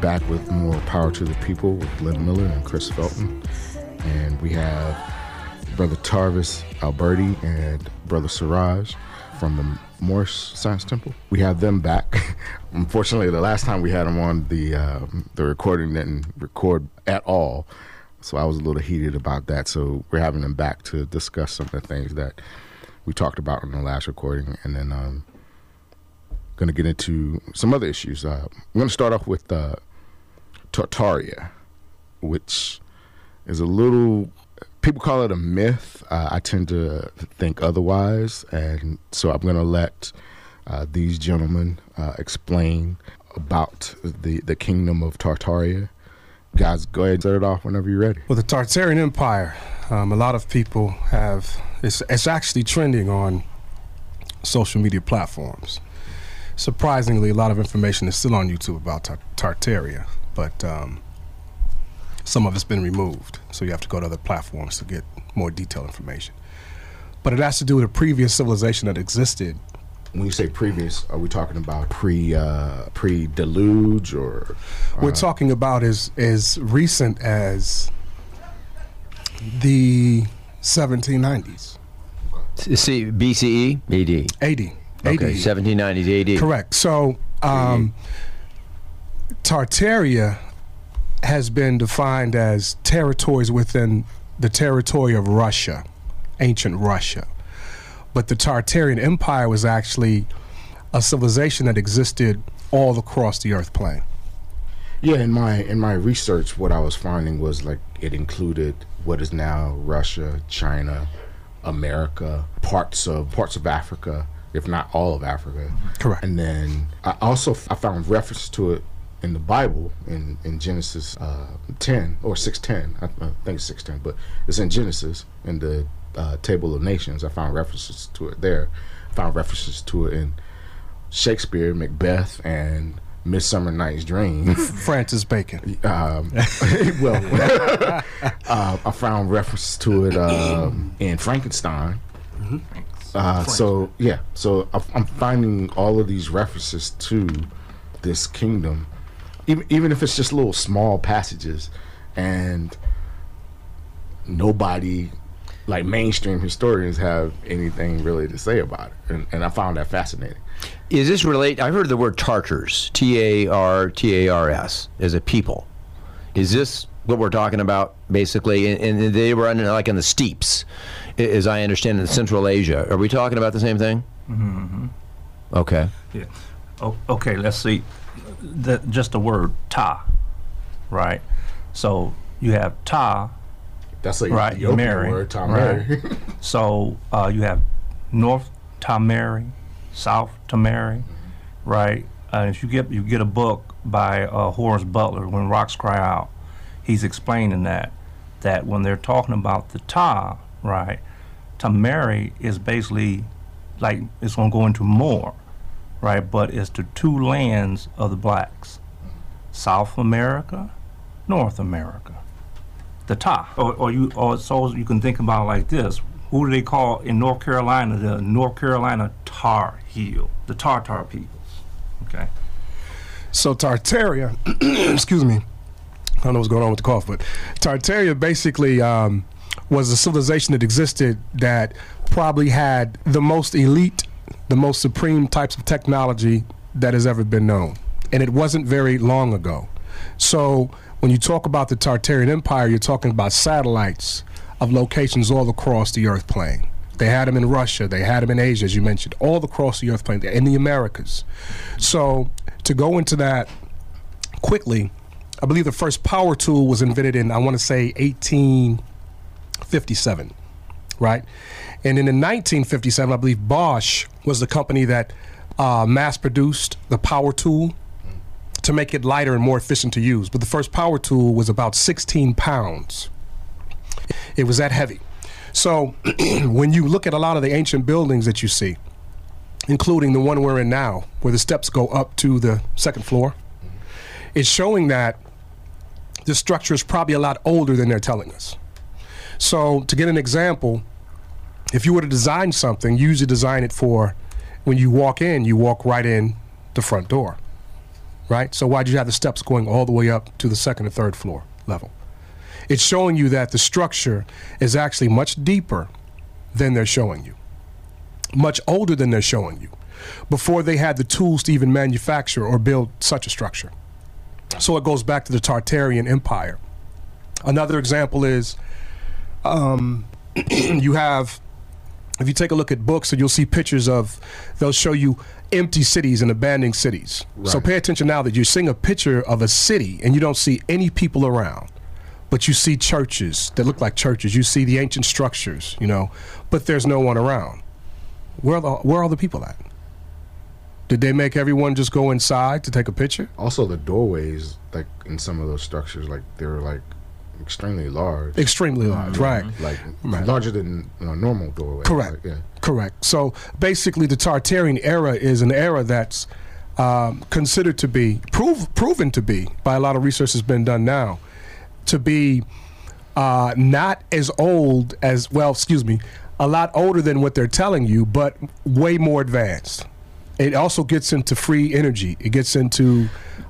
back with more Power to the People with Lynn Miller and Chris Felton. And we have Brother Tarvis Alberti and Brother Siraj from the Moorish Science Temple. We have them back. Unfortunately, the last time we had them on, the um, the recording didn't record at all. So I was a little heated about that. So we're having them back to discuss some of the things that we talked about in the last recording. And then um, going to get into some other issues. Uh, I'm going to start off with uh, Tartaria, which is a little. People call it a myth. Uh, I tend to think otherwise, and so I'm going to let uh, these gentlemen uh, explain about the the kingdom of Tartaria. Guys, go ahead and start it off whenever you're ready. Well, the Tartarian Empire. Um, a lot of people have. It's it's actually trending on social media platforms surprisingly, a lot of information is still on YouTube about tar- Tartaria, but um, some of it's been removed. So you have to go to other platforms to get more detailed information. But it has to do with a previous civilization that existed. When you say previous, are we talking about pre uh, pre deluge or? Uh, We're talking about as as recent as the 1790s. See, BCE, AD. AD. Okay, 1790s AD. Correct. So, um, Tartaria has been defined as territories within the territory of Russia, ancient Russia. But the Tartarian Empire was actually a civilization that existed all across the earth plane. Yeah, in my in my research, what I was finding was like it included what is now Russia, China, America, parts of parts of Africa, if not all of Africa. Correct. And then I also I found reference to it in the Bible in in Genesis uh, ten or six ten. I, I think it's six ten, but it's in Genesis in the uh, Table of Nations. I found references to it there. I found references to it in Shakespeare, Macbeth, and Midsummer Night's Dream. Francis Bacon. Um, well, uh, I found references to it um, in Frankenstein. Mm-hmm. Uh, so yeah, so I'm finding all of these references to this kingdom, even even if it's just little small passages, and nobody, like mainstream historians, have anything really to say about it, and, and I found that fascinating. Is this relate? I've heard the word Tartars, T A R T A R S, as a people. Is this what we're talking about basically? And, and they were in, like in the steppes as I understand, in Central Asia. Are we talking about the same thing? Mm-hmm. Okay. Yeah. Oh, okay. Let's see. The, just the word ta, right? So you have ta. That's like right. Ethiopian Mary, word, Tamari. Right? so uh, you have North Tamari, South Tamari, right? Uh, if you get you get a book by uh, Horace Butler, When Rocks Cry Out, he's explaining that that when they're talking about the ta, right, Tamari is basically like it's going to go into more, right? But it's the two lands of the blacks South America, North America. The top. Or, or, you, or so you can think about like this who do they call in North Carolina the North Carolina Tar Heel, the Tartar peoples? Okay. So Tartaria, excuse me, I don't know what's going on with the cough, but Tartaria basically um, was a civilization that existed that probably had the most elite, the most supreme types of technology that has ever been known. And it wasn't very long ago. So when you talk about the Tartarian Empire, you're talking about satellites of locations all across the earth plane. They had them in Russia, they had them in Asia, as you mentioned, all across the earth plane, in the Americas. So to go into that quickly, I believe the first power tool was invented in, I want to say, 1857, right? And in 1957, I believe Bosch was the company that uh, mass produced the power tool to make it lighter and more efficient to use. But the first power tool was about 16 pounds. It was that heavy. So when you look at a lot of the ancient buildings that you see, including the one we're in now, where the steps go up to the second floor, it's showing that the structure is probably a lot older than they're telling us. So, to get an example, if you were to design something, you usually design it for when you walk in, you walk right in the front door, right? So why do you have the steps going all the way up to the second and third floor level? It's showing you that the structure is actually much deeper than they're showing you, much older than they're showing you, before they had the tools to even manufacture or build such a structure. So it goes back to the Tartarian Empire. Another example is um, you have if you take a look at books and you'll see pictures of they'll show you empty cities and abandoned cities. So pay attention now that you're seeing a picture of a city and you don't see any people around but you see churches that look like churches. You see the ancient structures you know but there's no one around. Where are the, where are the people at? Did they make everyone just go inside to take a picture? Also, the doorways, like in some of those structures, like they're like extremely large, extremely large right like Right. larger than know, normal doorways. Correct. Like, yeah. Correct. So basically, the Tartarian era is an era that's um, considered to be prove, proven to be by a lot of research that's been done now to be uh, not as old as well. Excuse me, a lot older than what they're telling you, but way more advanced. It also gets into free energy. It gets into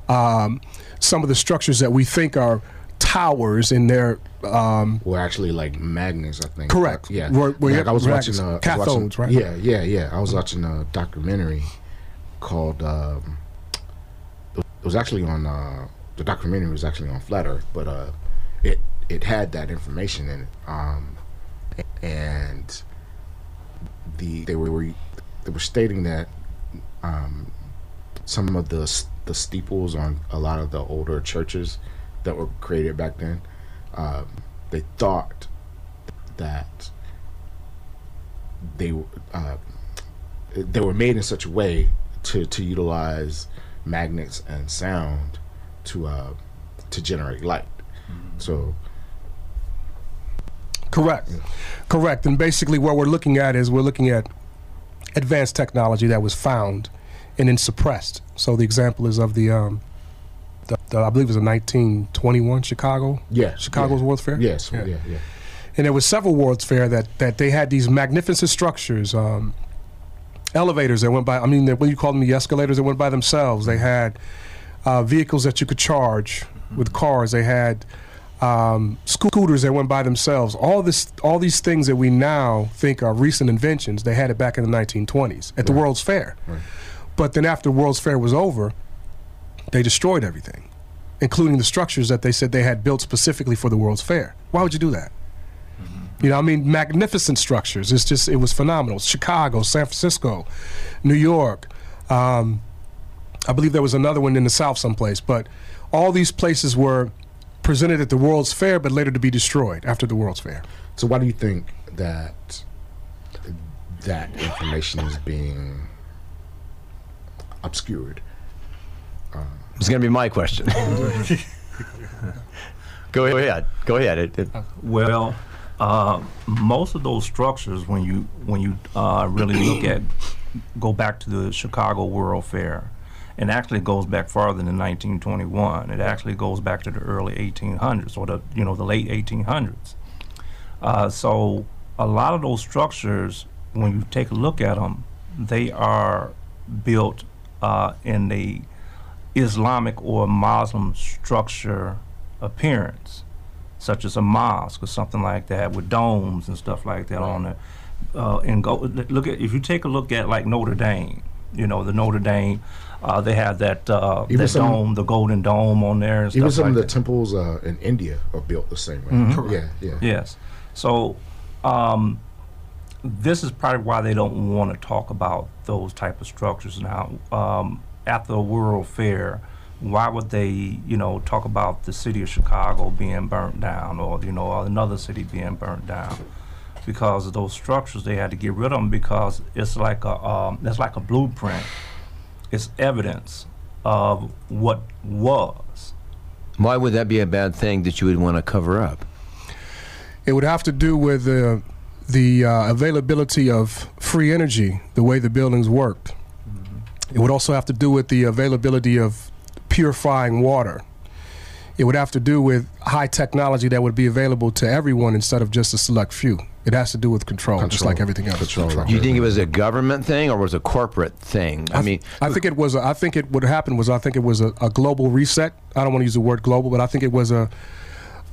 um, some of the structures that we think are towers in their um, Well, actually, like magnets, I think. Correct. Yeah. Where you like I was watching, uh, was watching- right? Yeah, yeah, yeah. I was watching a documentary called. Um, it was actually on. Uh, the documentary was actually on Flat Earth, but uh, it it had that information in it. Um, and the they were they were stating that um, some of the the steeples on a lot of the older churches that were created back then, um, they thought that they were uh, they were made in such a way to to utilize magnets and sound to uh, to generate light. So Correct. Correct. And basically, what we're looking at is we're looking at advanced technology that was found and then suppressed. So the example is of the, um, I believe it was a 1921 Chicago. yeah, Chicago's yeah. World's Fair. Yes, Yeah. yeah, yeah. And there was several World's Fair that that they had these magnificent structures, um, elevators that went by. I mean, what you call them the escalators that went by themselves. They had uh, vehicles that you could charge with cars. They had um, scooters that went by themselves. All this, all these things that we now think are recent inventions, they had it back in the 1920s at the World's Fair. Right. But then after World's Fair was over, they destroyed everything, including the structures that they said they had built specifically for the World's Fair. Why would you do that? You know, I mean, magnificent structures. It's just, it was phenomenal. Chicago, San Francisco, New York. Um, I believe there was another one in the South someplace. But all these places were presented at the World's Fair, but later to be destroyed after the World's Fair. So why do you think that that information is being obscured? It's going to be my question. Go ahead. Go ahead. It, it, Well, uh, most of those structures, when you when you uh, really look at, go back to the Chicago World Fair, and actually it goes back farther than 1921. It actually goes back to the early 1800s or the you know the late 1800s. Uh, so a lot of those structures, when you take a look at them, they are built uh, in the Islamic or Muslim structure appearance such as a mosque or something like that with domes and stuff like that on it. Uh, and go look at if you take a look at like Notre Dame, you know the Notre Dame, uh, they have that uh, that some- dome, the golden dome on there and stuff Even some like of the that. temples uh, in India are built the same way. Mhm. Yeah, yeah. Yes. So um, this is probably why they don't want to talk about those type of structures now. Um, at the World Fair, why would they, you know, talk about the city of Chicago being burnt down or, you know, another city being burnt down? Because of those structures, they had to get rid of them because it's like a, um, it's like a blueprint. It's evidence of what was. why would that be a bad thing that you would want to cover up? It would have to do with the the uh, availability of free energy, the way the buildings worked. It would also have to do with the availability of purifying water. It would have to do with high technology that would be available to everyone instead of just a select few. It has to do with control, just like everything else. Control. Do you think it was a government thing or was it a corporate thing? I mean, I think it was. A, I think it. What happened was. I think it was a, a global reset. I don't want to use the word global, but I think it was a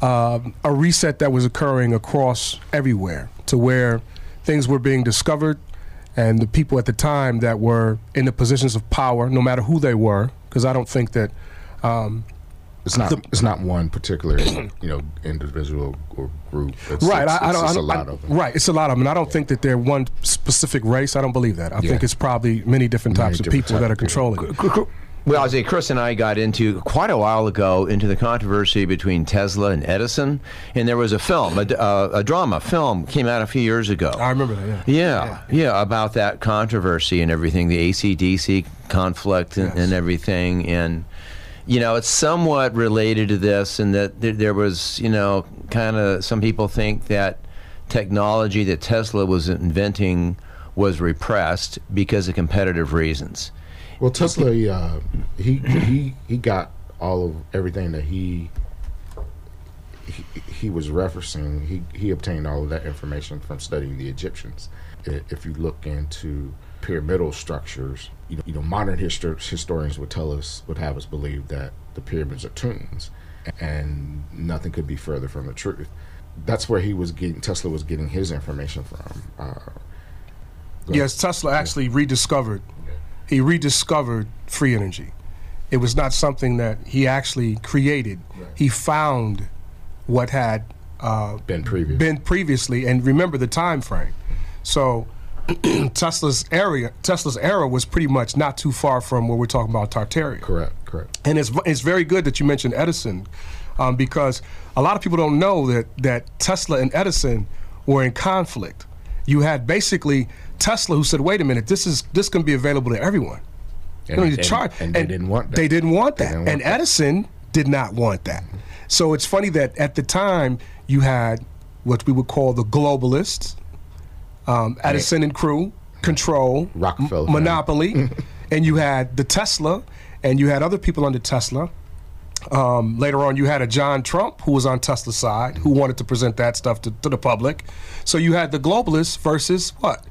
um a reset that was occurring across everywhere to where things were being discovered, and the people at the time that were in the positions of power, no matter who they were, because I don't think that. Um, It's not. it's not one particular, you know, individual or group. It's, right, It's, I, I don't. just I a don't lot I- of them. Right, it's a lot of them, and I don't think that they're one specific race. I don't believe that. I Yeah. think it's probably many different Many types of different people that are controlling. it. Well, I say Chris and I got into quite a while ago into the controversy between Tesla and Edison, and there was a film, a, uh, a drama film, came out a few years ago. I remember that. Yeah. Yeah, yeah, about that controversy and everything, the ACDC conflict and, Yes. and everything, and you know, it's somewhat related to this, in that there, there was, you know, kind of some people think that technology that Tesla was inventing was repressed because of competitive reasons. Well, Tesla, he, uh, he he he got all of everything that he he, he was referencing. He he obtained all of that information from studying the Egyptians. If you look into pyramidal structures, you know, you know modern histor- historians would tell us would have us believe that the pyramids are tombs, and nothing could be further from the truth. That's where he was getting Tesla was getting his information from. Uh. Yes, Tesla actually rediscovered. He rediscovered free energy. It was not something that he actually created. Right. He found what had uh, been previous. been previously, and remember the time frame. So Tesla's area, Tesla's era was pretty much not too far from where we're talking about Tartaria. correct, correct. And it's it's very good that you mentioned Edison, um, because a lot of people don't know that that Tesla and Edison were in conflict. You had basically Tesla who said, "Wait a minute, this is this can be available to everyone." You don't need to and, charge. and they didn't want that. They didn't want that, didn't want and that. Edison did not want that. So it's funny that at the time you had what we would call the globalists, um, Edison and crew, control, Rockefeller m- monopoly, and you had the Tesla, and you had other people under Tesla. Um, later on, you had a John Trump who was on Tesla's side, who wanted to present that stuff to, to the public. So you had the globalists versus what?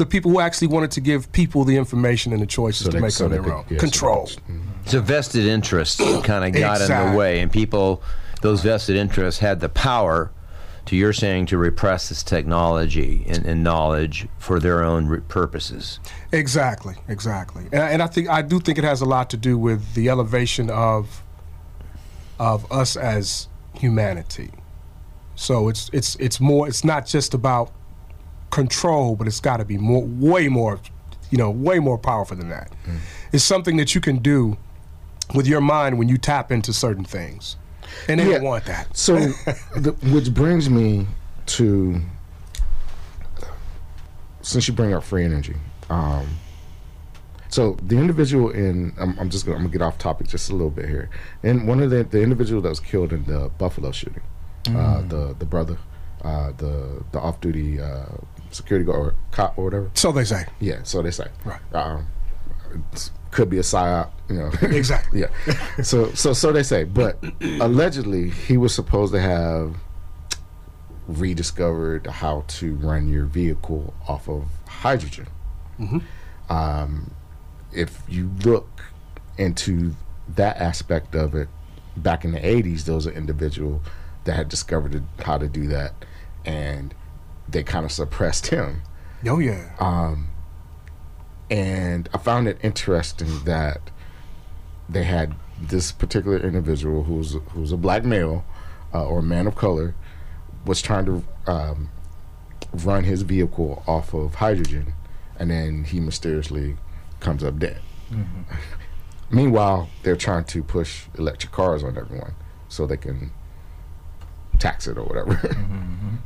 The people who actually wanted to give people the information and the choices So to they- make so on their could- own. yeah, so Control. that's- mhm. So vested interests kind of got in the way, and people, those vested interests had the power, to your saying, to repress this technology and, and knowledge for their own re- purposes. Exactly, exactly, and, and I think I do think it has a lot to do with the elevation of of us as humanity. So it's it's it's more. It's not just about control, but it's got to be more, way more, you know, way more powerful than that. It's something that you can do with your mind when you tap into certain things, and they don't want that. So, the, which brings me to since you bring up free energy. Um, so the individual in I'm, I'm just gonna I'm gonna get off topic just a little bit here. And one of the the individual that was killed in the Buffalo shooting, uh, the the brother, uh, the the off duty uh, security guard or cop or whatever. So they say. Yeah, so they say. Right. Um, could be a psyop, you know. Exactly. yeah. So so so they say, but allegedly he was supposed to have rediscovered how to run your vehicle off of hydrogen. Um, if you look into that aspect of it, back in the '80s, there was an individual that had discovered how to do that, and they kind of suppressed him. Oh yeah. And I found it interesting that they had this particular individual who was who was a black male uh, or a man of color was trying to um, run his vehicle off of hydrogen, and then he mysteriously comes up dead. Meanwhile, they're trying to push electric cars on everyone so they can tax it or whatever.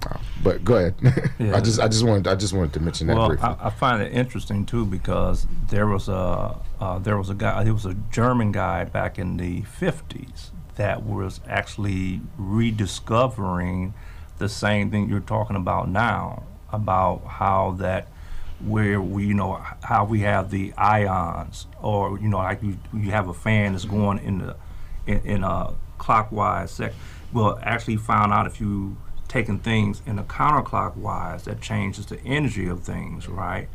Uh, but go ahead. Yeah. I just I just wanted I just wanted to mention that Well, briefly. I, I find it interesting too because there was a uh, there was a guy. He was a German guy back in the '50s that was actually rediscovering the same thing you're talking about now about how that where we you know how we have the ions or you know like you, you have a fan that's going in the in, in a clockwise sec. Well, actually found out if you taking things in a counterclockwise, that changes the energy of things, right?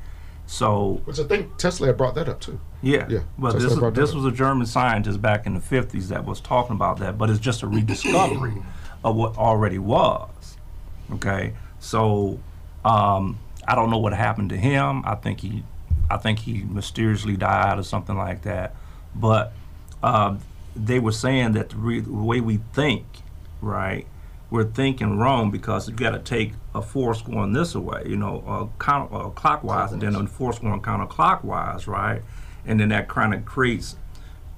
So Which I think Tesla had brought that up too. yeah, Yeah, Well, Tesla this brought this was a German scientist back in the '50s that was talking about that, but it's just a rediscovery of what already was. Okay, so um, I don't know what happened to him. I think he, I think he mysteriously died or something like that. But uh, they were saying that the, re- the way we think, right, we're thinking wrong because you got to take a force going this way, you know, uh, counter, uh, clockwise, and then a force going counterclockwise, right, and then that kind of creates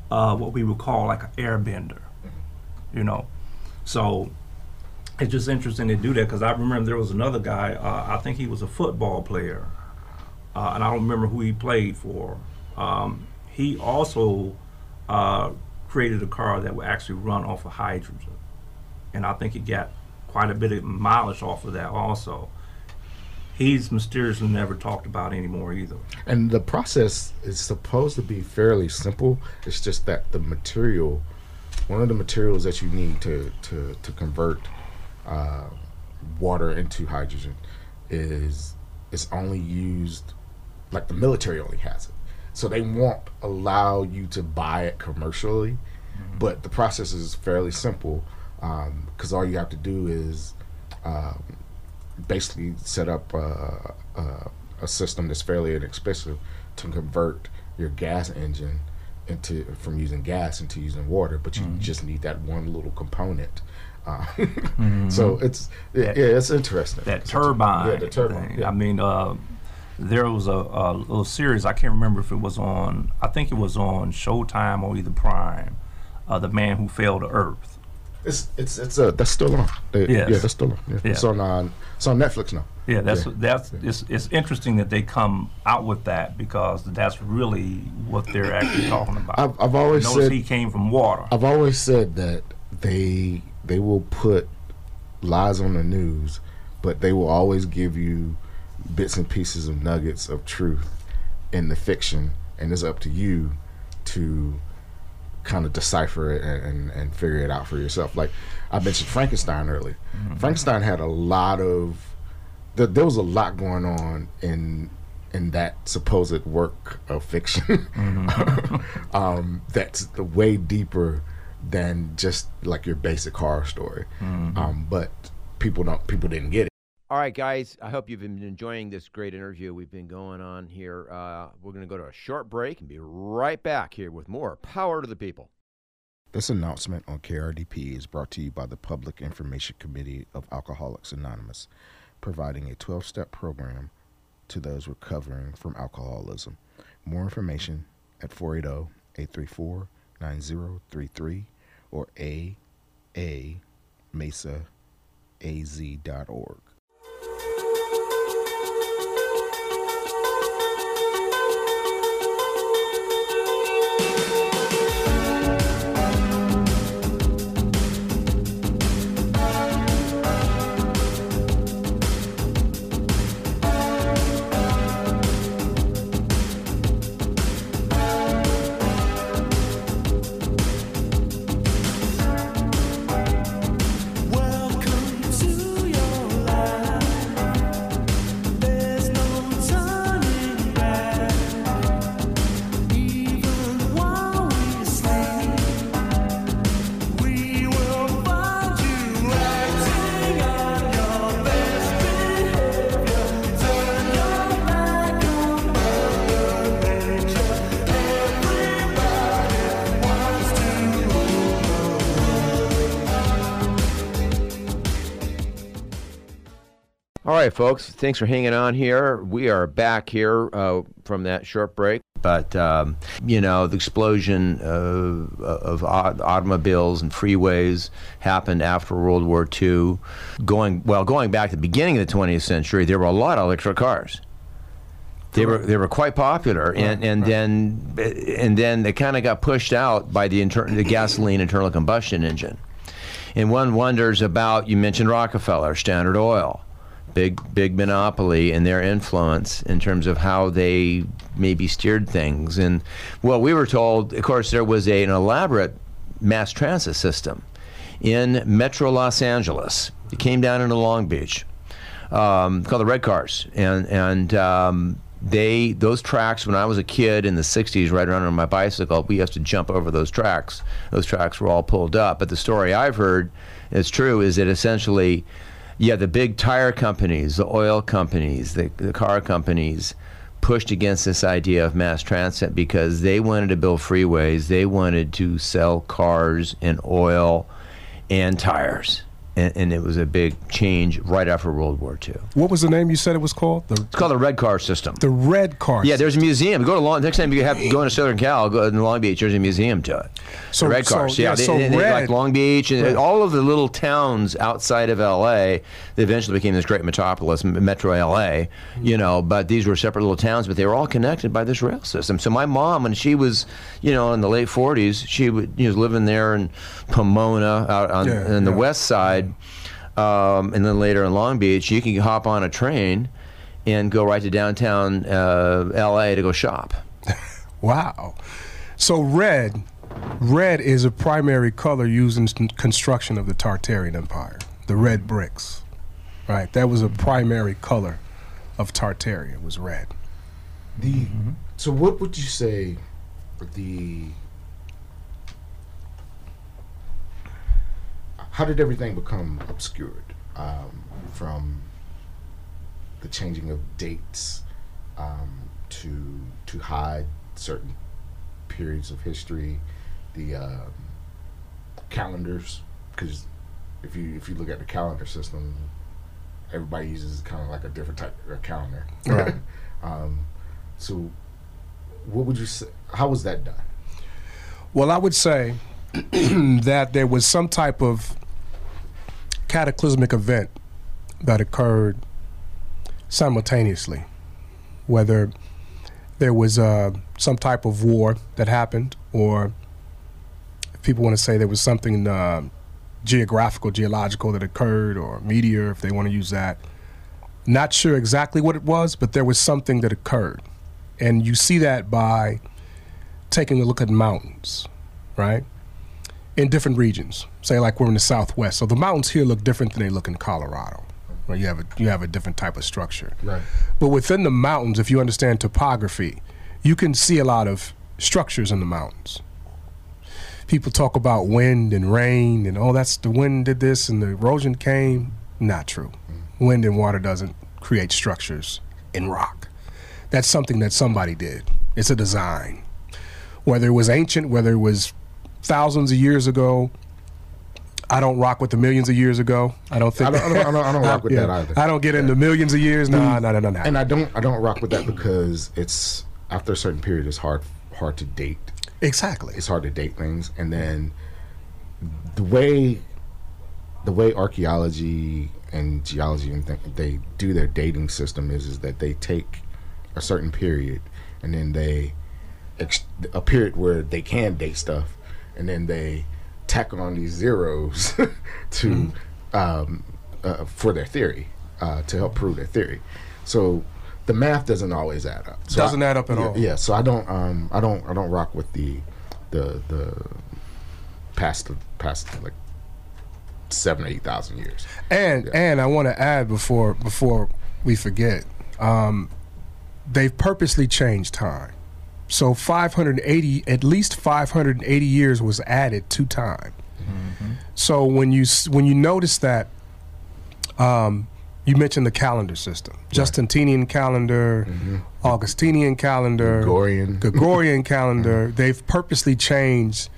uh, what we would call like an airbender, you know. So it's just interesting to do that because I remember there was another guy. Uh, I think he was a football player, uh, and I don't remember who he played for. Um, he also uh, created a car that would actually run off of hydrogen, and I think he got quite a bit of mileage off of that also. He's mysteriously never talked about anymore either. And the process is supposed to be fairly simple. It's just that the material, one of the materials that you need to to to convert uh, water into hydrogen, is is only used like the military only has it. So they won't allow you to buy it commercially, but the process is fairly simple because all you have to do is um, basically set up uh, uh, a system that's fairly inexpensive to convert your gas engine into from using gas into using water, but you just need that one little component. Uh, So it's yeah, yeah, it's interesting. that It's interesting. turbine. Yeah, the turbine. Yeah. I mean, uh, there was a, a little series. I can't remember if it was on. I think it was on Showtime or either Prime. Uh, the man who fell to Earth. It's it's it's uh that's still on. They- Yes. Yeah, that's still on. Yeah. It's on uh, it's on Netflix now. Yeah, that's Yeah. that's it's, it's interesting that they come out with that because that's really what they're actually talking about. I've I've always Notice said he came from water. I've always said that they they will put lies on the news, but they will always give you bits and pieces of nuggets of truth in the fiction, and it's up to you to kind of decipher it and, and, and figure it out for yourself. Like I mentioned Frankenstein earlier. Frankenstein had a lot of th- there was a lot going on in in that supposed work of fiction um, that's way deeper than just like your basic horror story. Um, but people don't people didn't get it. All right, guys. I hope you've been enjoying this great interview we've been going on here. Uh, we're going to go to a short break and be right back here with more Power to the People. This announcement on KRDP is brought to you by the Public Information Committee of Alcoholics Anonymous, providing a 12 step program to those recovering from alcoholism. More information at 480 834 9033 or aamesaaz.org. right, folks. Thanks for hanging on here. We are back here uh, from that short break. But, um, you know, the explosion of, of automobiles and freeways happened after World War II. Going, well, going back to the beginning of the 20th century, there were a lot of electric cars. They were they were quite popular, and and then and then they kind of got pushed out by the inter- the gasoline internal combustion engine. And one wonders about you mentioned Rockefeller, Standard Oil, big big monopoly and their influence in terms of how they maybe steered things. And well, we were told, of course, there was a, an elaborate mass transit system in Metro Los Angeles. It came down into Long Beach, um, called the Red Cars, and and um, they those tracks when I was a kid in the '60s, right around on my bicycle, we used to jump over those tracks. Those tracks were all pulled up. But the story I've heard is true is that essentially, yeah, the big tire companies, the oil companies, the, the car companies pushed against this idea of mass transit because they wanted to build freeways, they wanted to sell cars and oil and tires. And, and it was a big change right after World War II. What was the name you said it was called? The It's called the red car system. the red car. Yeah, there's a museum. Go to Long. Next time you have go to Southern Cal, go in Long Beach. There's a museum to it. So- the red so- cars. yeah, yeah, they, so they- they- red- like Long Beach and all of the little towns outside of L.A. That eventually became this great metropolis, Metro L.A. You know, but these were separate little towns, but they were all connected by this rail system. So my mom, when she was, you know, in the late 40s, she would, you know, was living there in Pomona, out on Yeah, in the yeah. west side, um, and then later in Long Beach, you can hop on a train and go right to downtown uh, L.A. to go shop. Wow. So red, red is a primary color used in construction of the Tartarian Empire. The red bricks, right? That was a primary color of Tartaria was red. The so what would you say the how did everything become obscured um, from the changing of dates um, to to hide certain periods of history, the um, calendars because if you if you look at the calendar system, everybody uses kind of like a different type of calendar. Right. um, so, what would you say? How was that done? Well, I would say that there was some type of cataclysmic event that occurred simultaneously, whether there was uh, some type of war that happened, or if people want to say there was something uh, geographical, geological that occurred, or meteor, if they want to use that. Not sure exactly what it was, but there was something that occurred. And you see that by taking a look at mountains, right? In different regions. Say like we're in the southwest. So the mountains here look different than they look in Colorado. Where you have a you have a different type of structure. Right. But within the mountains, if you understand topography, you can see a lot of structures in the mountains. People talk about wind and rain and oh that's the wind did this and the erosion came. Not true. Mm-hmm. Wind and water doesn't create structures in rock. That's something that somebody did. It's a design. Whether it was ancient, whether it was thousands of years ago, I don't rock with the millions of years ago. I don't think I don't, I don't, I don't, I don't rock with yeah. that either. I don't get into millions of years. Nah, no, no, no, no. and I don't I don't rock with that because it's after a certain period it's hard hard to date. Exactly. It's hard to date things, and then the way the way archaeology and geology and th- they do their dating system is is that they take a certain period and then they ex- a period where they can date stuff, and then they tack on these zeros to um, uh, for their theory uh, to help prove their theory. So the math doesn't always add up. So Doesn't I- add up at yeah, all. Yeah. So I don't um I don't I don't rock with the the the past past like seven or eight thousand years. And Yeah. and I want to add before before we forget, um, they've purposely changed time. So 580, at least 580 years was added to time. Mm-hmm. So when you when you notice that, um, you mentioned the calendar system, Justinian calendar, mm-hmm. Augustinian calendar, Gregorian. Gregorian calendar. Mm-hmm. They've purposely changed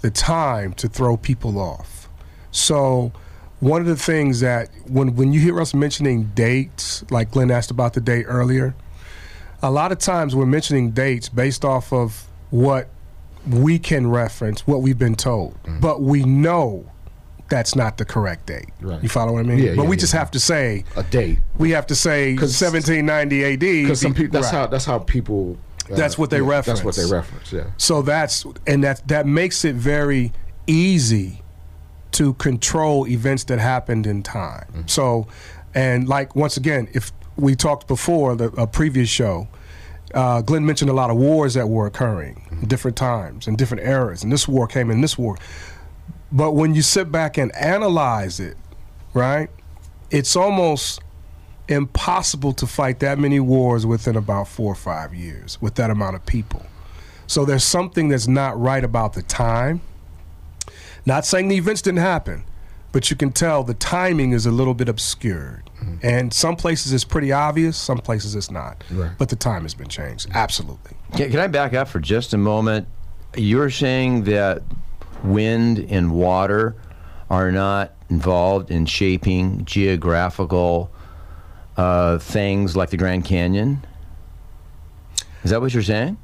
the time to throw people off. So one of the things that when when you hear us mentioning dates, like Glenn asked about the date earlier, a lot of times we're mentioning dates based off of what we can reference, what we've been told. But we know that's not the correct date. Right. You follow what I mean? Yeah, but yeah, we yeah. just have to say A date. we have to say 'Cause- 1790 AD Because some people that's Right. how that's how people. uh, That's what they yeah, That's what they reference. Yeah. So that's and that that makes it very easy to control events that happened in time. So, and like once again, if we talked before the a previous show, uh, Glenn mentioned a lot of wars that were occurring in different times and different eras, and this war came in this war. But when you sit back and analyze it, right, it's almost impossible to fight that many wars within about four or five years with that amount of people. So there's something that's not right about the time. Not saying the events didn't happen, but you can tell the timing is a little bit obscured. And some places it's pretty obvious, some places it's not. Right. But the time has been changed. Absolutely. Can, can I back up for just a moment? You're saying that wind and water are not involved in shaping geographical uh, things like the Grand Canyon? Is that what you're saying?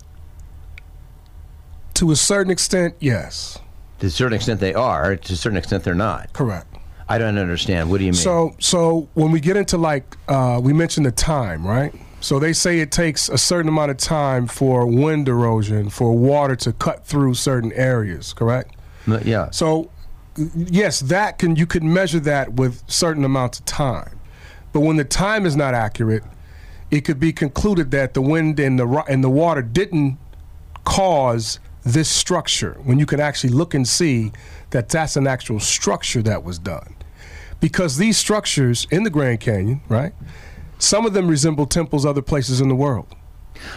To a certain extent, yes. To a certain extent, they are. To a certain extent, they're not. Correct. I don't understand. What do you mean? So, so when we get into like, uh, we mentioned the time, right? So they say it takes a certain amount of time for wind erosion, for water to cut through certain areas, correct? Yeah. So, yes, that can you can measure that with certain amounts of time, but when the time is not accurate, it could be concluded that the wind and the and the water didn't cause this structure. When you can actually look and see that that's an actual structure that was done, because these structures in the Grand Canyon, right? Some of them resemble temples other places in the world.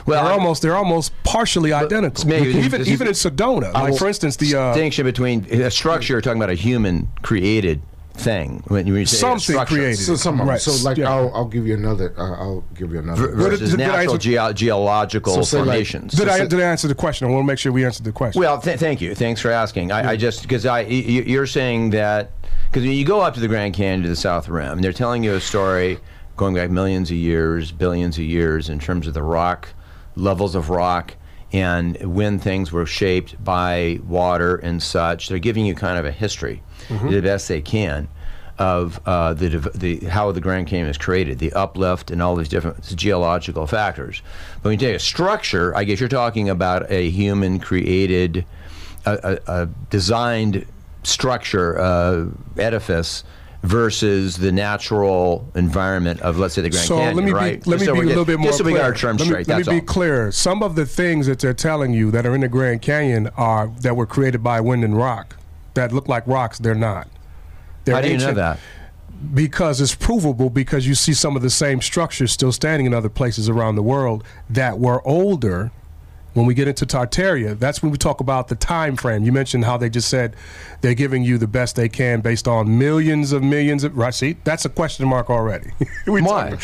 well, they're I'm- almost they're almost partially identical. maybe- even even in Sedona, like for instance, the uh, distinction between a structure. Talking about a human created thing. When you say Something structure created. So some Right. So like Yeah. I'll, I'll give you another. Uh, I'll give you another. ver- What did- versus did I natural answer- geo- geological So say like- formations. Did I did I answer the question? I want to make sure we answered the question. Well, th- thank you. Thanks for asking. I, I just because I y- y- you're saying that because when you go up to the Grand Canyon to the South Rim, they're telling you a story going back millions of years, billions of years in terms of the rock levels of rock and when things were shaped by water and such. They're giving you kind of a history, the best they can. Of uh, the, the how the Grand Canyon is created, the uplift, and all these different geological factors. But when you take a structure, I guess you're talking about a human created a, a, a designed structure, uh, edifice, versus the natural environment of, let's say, the Grand so Canyon, let me right? be let me so be a little bit more Just so we clear. our terms let me, straight. let me be all. clear. Some of the things that they're telling you that are in the Grand Canyon are that were created by wind and rock that look like rocks. They're not. They're How do you know ancient- that? Because it's provable because you see some of the same structures still standing in other places around the world that were older. When we get into Tartaria, that's when we talk about the time frame. You mentioned how they just said they're giving you the best they can based on millions of millions of right. See, that's a question mark already. Why?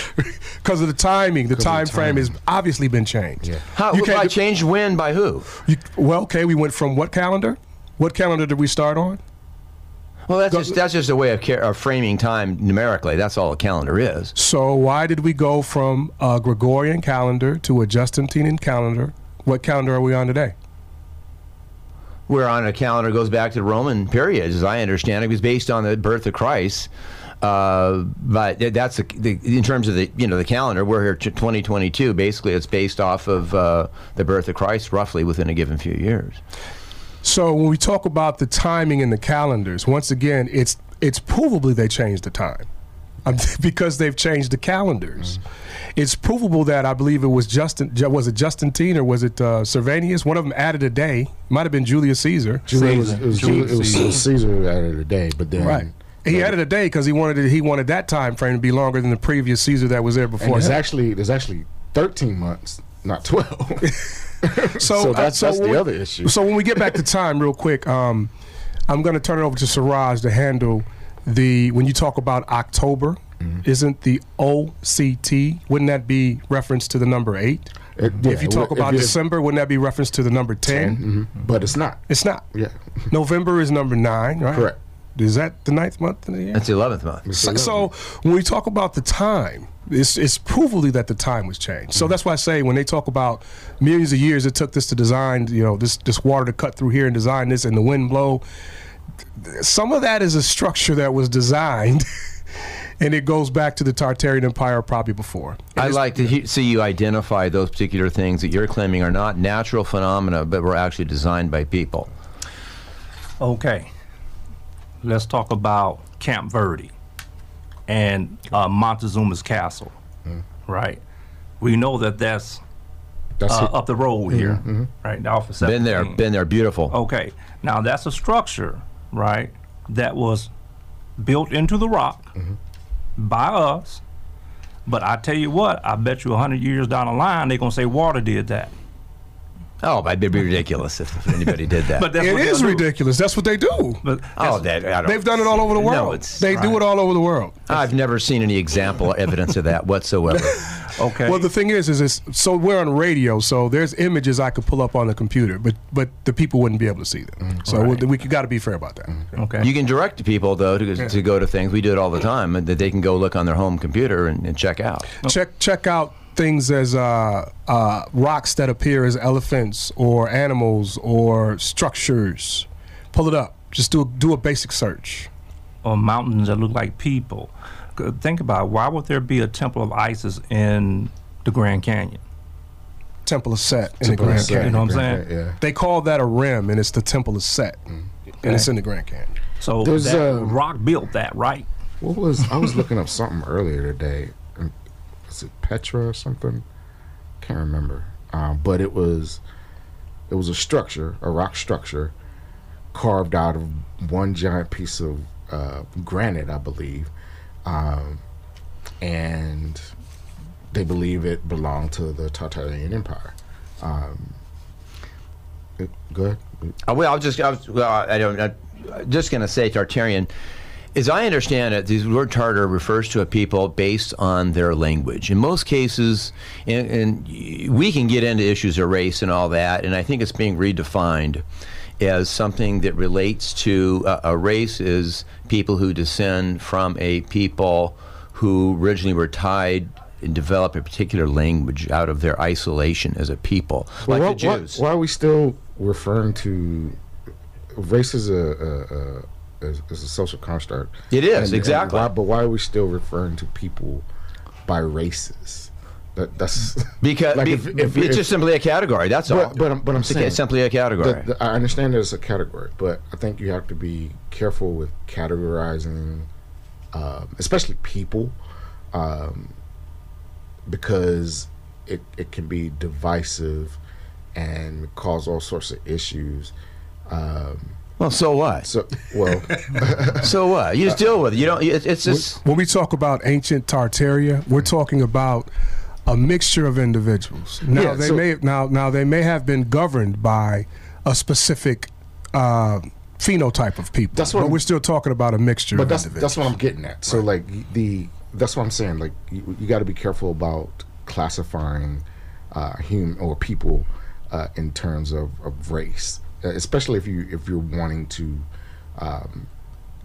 Because of the timing. The of the time frame has obviously been changed. Yeah. How, You by can't- changed when? By who? you- well, okay, we went from what calendar? What calendar did we start on? Well, that's just that's just a way of, ca- of framing time numerically. That's all a calendar is. So why did we go from a Gregorian calendar to a Justinian calendar? What calendar are we on today? We're on a calendar that goes back to the Roman periods, as I understand it. It was based on the birth of Christ. Uh, but that's the, the, in terms of the you know the calendar. We're here to 2022. Basically, it's based off of uh, the birth of Christ, roughly within a given few years. So when we talk about the timing in the calendars, once again, it's it's provably they changed the time because they've changed the calendars. It's provable that I believe it was Justin. Was it Justinian or was it uh, Servanius? One of them added a day. Might have been Julius Caesar. Julius Caesar. it was, Julius Julius, it was, it was Caesar out of the day, but then Right. He added a day because he wanted it, he wanted that time frame to be longer than the previous Caesar that was there And before. there's him. actually there's actually 13 months, not 12. So, So that's- uh, that's the when- other issue. So when we get back to time, real quick, um, I'm going to turn it over to Siraj to handle the when you talk about October. Mm-hmm. Isn't the OCT? Wouldn't that be reference to the number eight? It- yeah, if you talk about December, wouldn't that be reference to the number 10? Mhm. but it's not. It's not. Yeah, November is number nine, right? correct. Is that the ninth month of the year? That's the 11th month. So, so when we talk about the time, it's, it's provably that the time was changed. So that's why I say when they talk about millions of years it took this to design, you know, this this water to cut through here and design this and the wind blow. Some of that is a structure that was designed, and it goes back to the Tartarian Empire probably before. I'd like to he- see you identify those particular things that you're claiming are not natural phenomena, but were actually designed by people. Okay. Let's talk about Camp Verde and uh, Montezuma's castle. Right. We know that that's That's uh, up the road here, right? Off of Been there, been there, beautiful. Okay. Now that's a structure, right? that was built into the rock mm-hmm. by us. But I tell you what, I bet you 100 years down the line, they're going to say water did that. Oh, it'd be ridiculous if anybody did that. But that's It what is ridiculous. That's what they do. But oh, that I don't, They've done it all over the No, world. it's- they do it all over the world. I've never seen any example or evidence of that whatsoever. okay. Well, the thing is, is it's, so we're on radio, so there's images I could pull up on the computer, but but the people wouldn't be able to see them. So we, we got to be fair about that. okay. You can direct people though to, to go to things. We do it all the time, that they can go look on their home computer and, and check out. Check check out things as uh, uh, rocks that appear as elephants or animals or structures. Pull it up. Just do a, do a basic search. or mountains that look like people. C- Think about it. why would there be a temple of Isis in the Grand Canyon? Temple of Set in Temple the Grand Set, Canyon. You know what I'm saying? Yeah. They call that a rim, and it's the Temple of Set, and it's in the Grand Canyon. So There's, that uh, rock built that, right? What was I was looking up something earlier today? and Was it Petra or something? Can't remember. Um, but it was it was a structure, a rock structure, carved out of one giant piece of uh, granite, I believe, um, and they believe it belonged to the Tartarian Empire. Um, go ahead. Uh, well, I was just, I was, well, I don't, I, just going to say Tartarian. As I understand it, the word Tartar refers to a people based on their language. In most cases, and, and we can get into issues of race and all that, and I think it's being redefined as something that relates to uh, a race is people who descend from a people who originally were tied and developed a particular language out of their isolation as a people, like why, the Jews. Why, are we still referring to race as a, a, a as, as a social construct? It is, exactly. why, but why are we still referring to people by races? That, that's Because like be- if- if- it's if- just simply a category. That's all. But, but, I'm- but I'm It's saying it's simply a category. the- the- I understand that it's a category, but I think you have to be careful with categorizing, um, especially people, um, because it it can be divisive and cause all sorts of issues. Um, well, so what? so well, So what? You just deal with it. You don't. It's, it's just. When we talk about ancient Tartaria, we're talking about a mixture of individuals. Now Yeah, they so- may now now they may have been governed by a specific uh, phenotype of people. That's what but we're still talking about a mixture but of that's individuals. that's what I'm getting at. So like the that's what I'm saying. Like you, you got to be careful about classifying uh, human or people uh, in terms of, of race, uh, especially if you if you're wanting to um,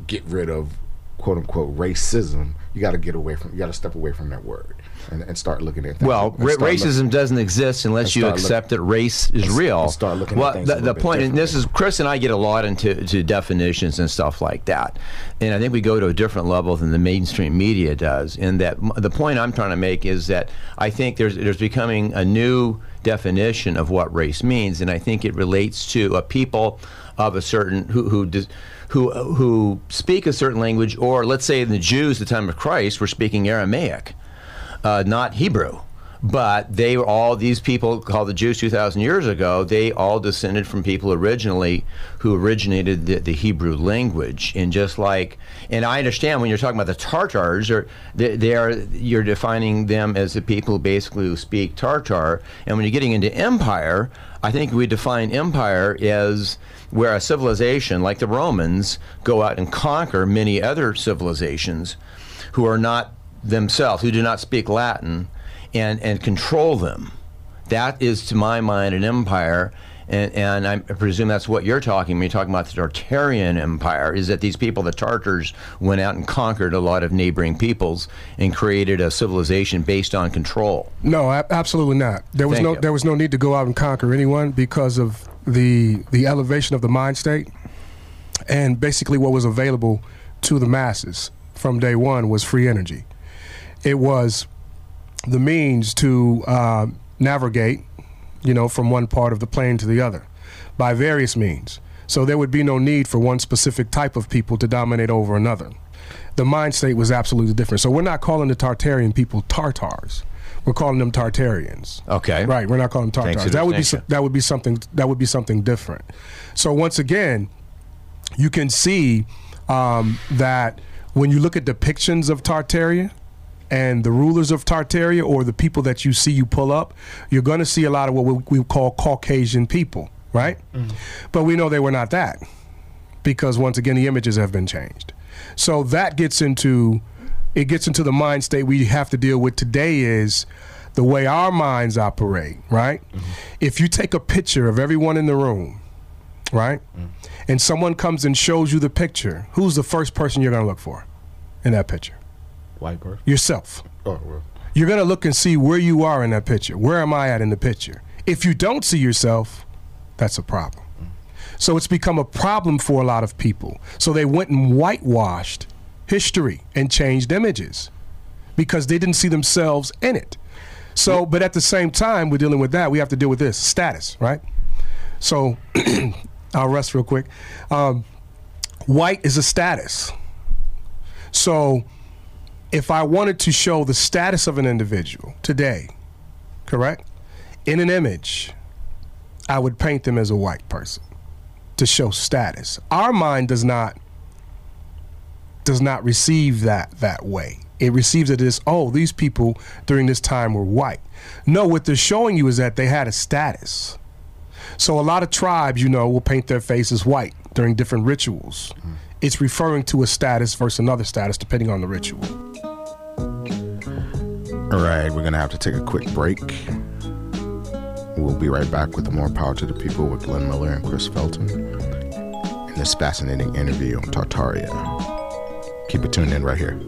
get rid of quote unquote racism. You got to get away from. You got to step away from that word and, and start looking at things. Well, and ra- start look- racism doesn't exist unless you start look- accept that race is and real. start looking at well, things the, the point, and this is. Chris and I get a lot into to definitions and stuff like that, and I think we go to a different level than the mainstream media does. In that, the point I'm trying to make is that I think there's there's becoming a new definition of what race means, and I think it relates to a people of a certain who who. Dis, who, who speak a certain language, or let's say in the Jews at the time of Christ were speaking Aramaic, uh, not Hebrew. But they were all these people called the Jews 2,000 years ago. They all descended from people originally who originated the, the Hebrew language. And just like, and I understand when you're talking about the Tartars, or they, they are you're defining them as the people basically who speak Tartar. And when you're getting into empire, I think we define empire as where a civilization like the Romans go out and conquer many other civilizations who are not themselves, who do not speak Latin, and, and control them. That is, to my mind, an empire. And, and I presume that's what you're talking when you're talking about the Tartarian Empire, is that these people, the Tartars, went out and conquered a lot of neighboring peoples and created a civilization based on control. No, absolutely not. There was Thank no you. there was no need to go out and conquer anyone because of the the elevation of the mind state, and basically what was available to the masses from day one was free energy. It was the means to uh, navigate, you know, from one part of the plane to the other, by various means. So there would be no need for one specific type of people to dominate over another. The mind state was absolutely different. So we're not calling the Tartarian people Tartars. We're calling them Tartarians. Okay. Right. We're not calling them Tartars. That would be that would be something that would be something different. So once again, you can see um, that when you look at depictions of Tartaria and the rulers of Tartaria or the people that you see you pull up, you're going to see a lot of what we, we call Caucasian people, right? Mm-hmm. But we know they were not that because once again the images have been changed. So that gets into it gets into the mind state we have to deal with today is the way our minds operate, right? Mm-hmm. If you take a picture of everyone in the room, right? Mm. And someone comes and shows you the picture, who's the first person you're going to look for in that picture? White person. Yourself. Oh, well. You're going to look and see where you are in that picture. Where am I at in the picture? If you don't see yourself, that's a problem. So it's become a problem for a lot of people. So they went and whitewashed history and changed images because they didn't see themselves in it. So, but at the same time, we're dealing with that. We have to deal with this status, right? So, I'll rest real quick. Um, white is a status. So, if I wanted to show the status of an individual today, correct, in an image, I would paint them as a white person to show status. Our mind does not does not receive that that way. It receives it as, oh, these people during this time were white. No, what they're showing you is that they had a status. So a lot of tribes, you know, will paint their faces white during different rituals. Mm-hmm. It's referring to a status versus another status depending on the ritual. All right, we're gonna have to take a quick break. We'll be right back with more power to the people with Glenn Miller and Chris Felton in this fascinating interview on Tartaria. Keep it tuned in right here.